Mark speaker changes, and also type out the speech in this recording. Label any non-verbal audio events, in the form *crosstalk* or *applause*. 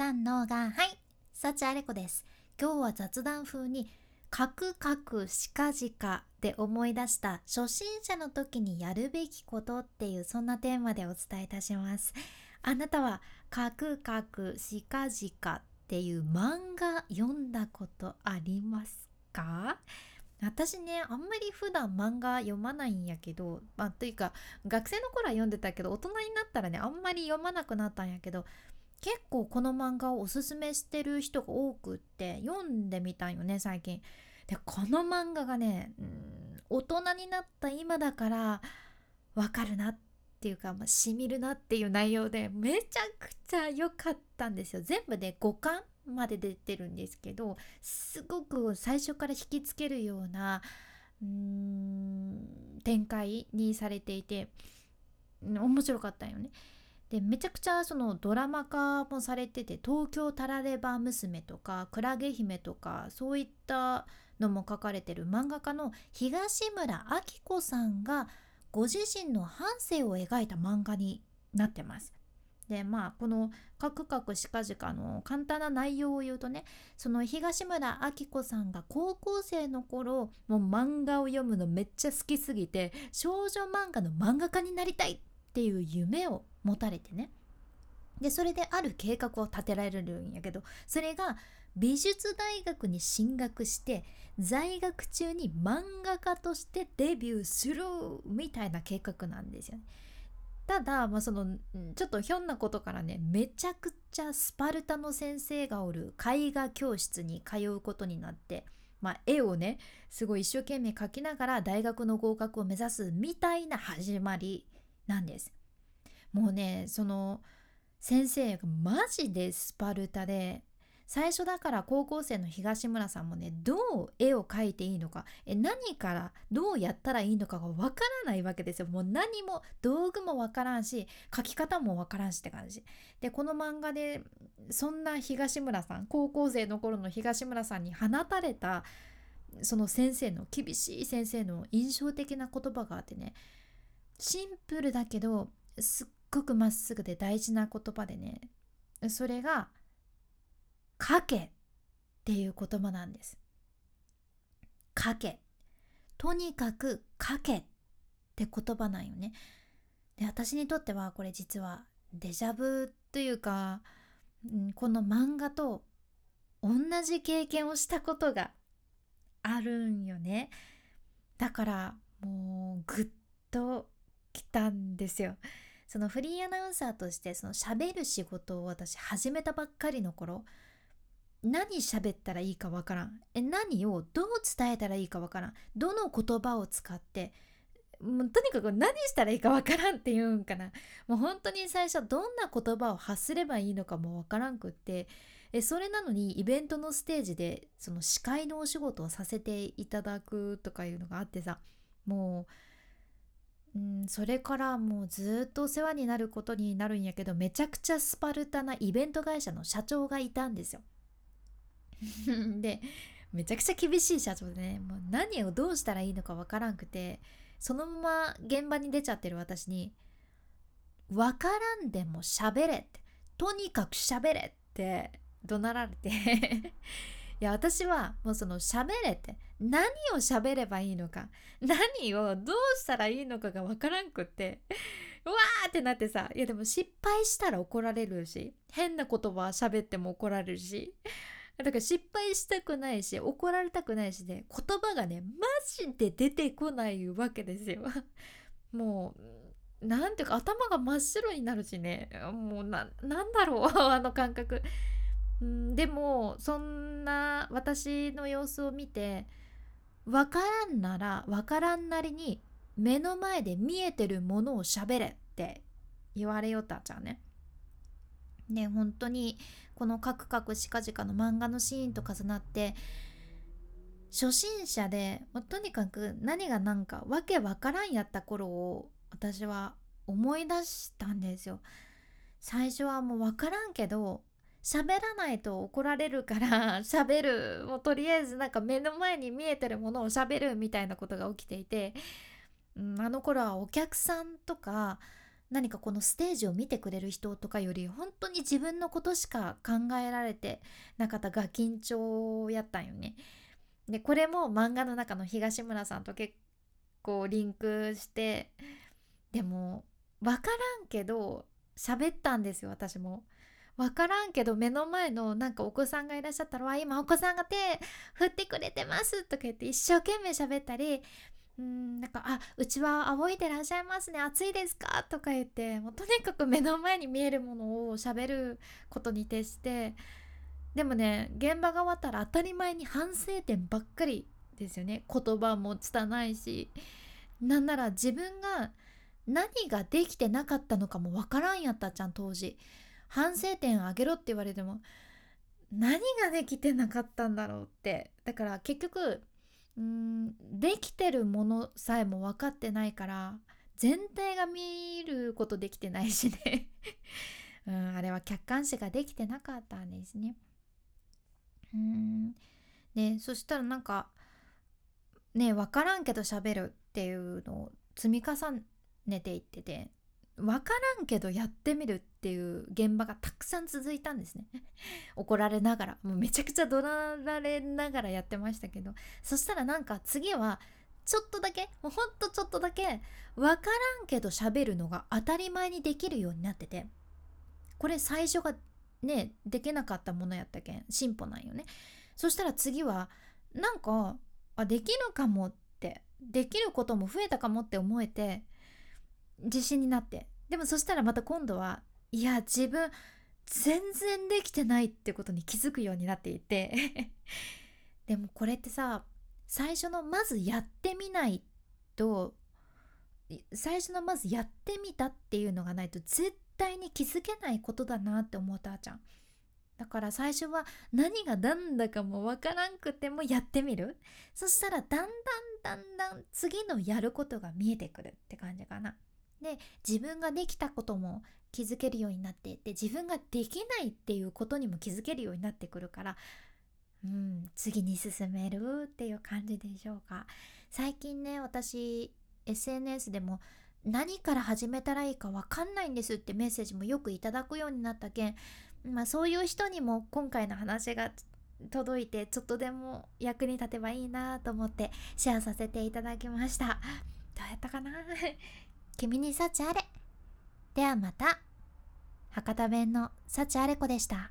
Speaker 1: さんのがはい幸あれ子です。今日は雑談風にカクカクしかじかで思い出した初心者の時にやるべきことっていうそんなテーマでお伝えいたします。あなたはカクカクしかじかっていう漫画読んだことありますか？私ねあんまり普段漫画読まないんやけどまあというか学生の頃は読んでたけど大人になったらねあんまり読まなくなったんやけど結構この漫画をおすすめしてる人が多くって読んでみたんよね最近。でこの漫画がねうん大人になった今だからわかるなっていうか、まあ、しみるなっていう内容でめちゃくちゃ良かったんですよ。全部で5巻まで出てるんですけどすごく最初から引きつけるようなうん展開にされていて面白かったよね。でめちゃくちゃそのドラマ化もされてて「東京タラレバ娘」とか「クラゲ姫」とかそういったのも書かれてる漫画家の東村明子さんがご自身の半生を描いた漫画になってます。でまあこの「カクカクしかじか」の簡単な内容を言うとねその東村明子さんが高校生の頃もう漫画を読むのめっちゃ好きすぎて少女漫画の漫画家になりたいっていう夢を持たれてねでそれである計画を立てられるんやけどそれが美術大学に進学して在学中に漫画家としてデビューするみたいな計画なんですよね。ただ、まあ、そのちょっとひょんなことからねめちゃくちゃスパルタの先生がおる絵画教室に通うことになって、まあ、絵をねすごい一生懸命描きながら大学の合格を目指すみたいな始まりなんです。もうねその先生がマジでスパルタで最初だから高校生の東村さんもねどう絵を描いていいのかえ何からどうやったらいいのかがわからないわけですよもう何も道具もわからんし描き方もわからんしって感じでこの漫画でそんな東村さん高校生の頃の東村さんに放たれたその先生の厳しい先生の印象的な言葉があってねシンプルだけどすっごくまっすぐで大事な言葉でねそれが書けっていう言葉なんです。書け。とにかく書けって言葉なんよね。で私にとってはこれ実はデジャブというか、この漫画と同じ経験をしたことがあるんよね。だからもうぐっときたんですよ。そのフリーアナウンサーとしてその喋る仕事を私始めたばっかりの頃何喋ったらいいかわからん。え何をどう伝えたらいいかわからん。どの言葉を使ってもうとにかく何したらいいかわからんって言うんかな。もう本当に最初どんな言葉を発すればいいのかもわからんくってえそれなのにイベントのステージでその司会のお仕事をさせていただくとかいうのがあってさもう、それからもうずっとお世話になることになるんやけどめちゃくちゃスパルタなイベント会社の社長がいたんですよ。*laughs* でめちゃくちゃ厳しい社長でねもう何をどうしたらいいのかわからんくてそのまま現場に出ちゃってる私に「わからんでも喋れ」って「とにかく喋れ」って怒鳴られて *laughs* いや私はもうその喋れって何を喋ればいいのか何をどうしたらいいのかがわからんくってうわーってなってさいやでも失敗したら怒られるし変な言葉喋っても怒られるしだから失敗したくないし怒られたくないしで言葉がねマジで出てこないわけですよ。もうなんていうか頭が真っ白になるしね。もうななんだろう *laughs* あの感覚。んでもそんな私の様子を見て分からんなら分からんなりに目の前で見えてるものを喋れって言われよったじゃんね。ね本当にこのカクカクしかじかの漫画のシーンと重なって初心者で、とにかく何が何かわけわからんやった頃を私は思い出したんですよ。最初はもうわからんけど喋らないと怒られるから *laughs* 喋るもうとりあえずなんか目の前に見えてるものを喋るみたいなことが起きていて、うん、あの頃はお客さんとか何かこのステージを見てくれる人とかより本当に自分のことしか考えられてなかったガキンチョやったんよね。でこれも漫画の中の東村さんと結構リンクしてでも分からんけど喋ったんですよ私も。分からんけど目の前のなんかお子さんがいらっしゃったら「わ今お子さんが手振ってくれてます」とか言って一生懸命喋ったりうんなんか「あうちは仰いでらっしゃいますね暑いですか?」とか言ってもうとにかく目の前に見えるものを喋ることに徹してでもね現場が終わったら当たり前に反省点ばっかりですよね言葉も拙いしなんなら自分が何ができてなかったのかもわからんやったじゃん当時反省点あげろって言われても何ができてなかったんだろうって。だから結局うんできてるものさえも分かってないから全体が見ることできてないしね。*laughs* うんあれは客観視ができてなかったんですね。うん。でそしたらなんかね分からんけど喋るっていうのを積み重ねていってて。分からんけどやってみるっていう現場がたくさん続いたんですね。*laughs* 怒られながら。もうめちゃくちゃ怒られながらやってましたけど。そしたらなんか次はちょっとだけもうほんとちょっとだけ分からんけど喋るのが当たり前にできるようになってて。これ最初がねできなかったものやったけん。進歩なんよね。そしたら次はなんかあできるかもってできることも増えたかもって思えて自信になって。でもそしたらまた今度はいや自分全然できてないってことに気づくようになっていて。*laughs* でもこれってさ最初のまずやってみないと最初のまずやってみたっていうのがないと絶対に気づけないことだなって思ったあちゃん。だから最初は何が何だかもわからんくてもやってみる。そしたらだんだんだんだん次のやることが見えてくるって感じかな。で自分ができたことも気づけるようになっていって自分ができないっていうことにも気づけるようになってくるからうん次に進めるっていう感じでしょうか。最近ね私 SNS でも何から始めたらいいか分かんないんですってメッセージもよくいただくようになったけんまあ、そういう人にも今回の話が届いてちょっとでも役に立てばいいなと思ってシェアさせていただきました。どうやったかな？君に幸あれ。ではまた。博多弁の幸あれ子でした。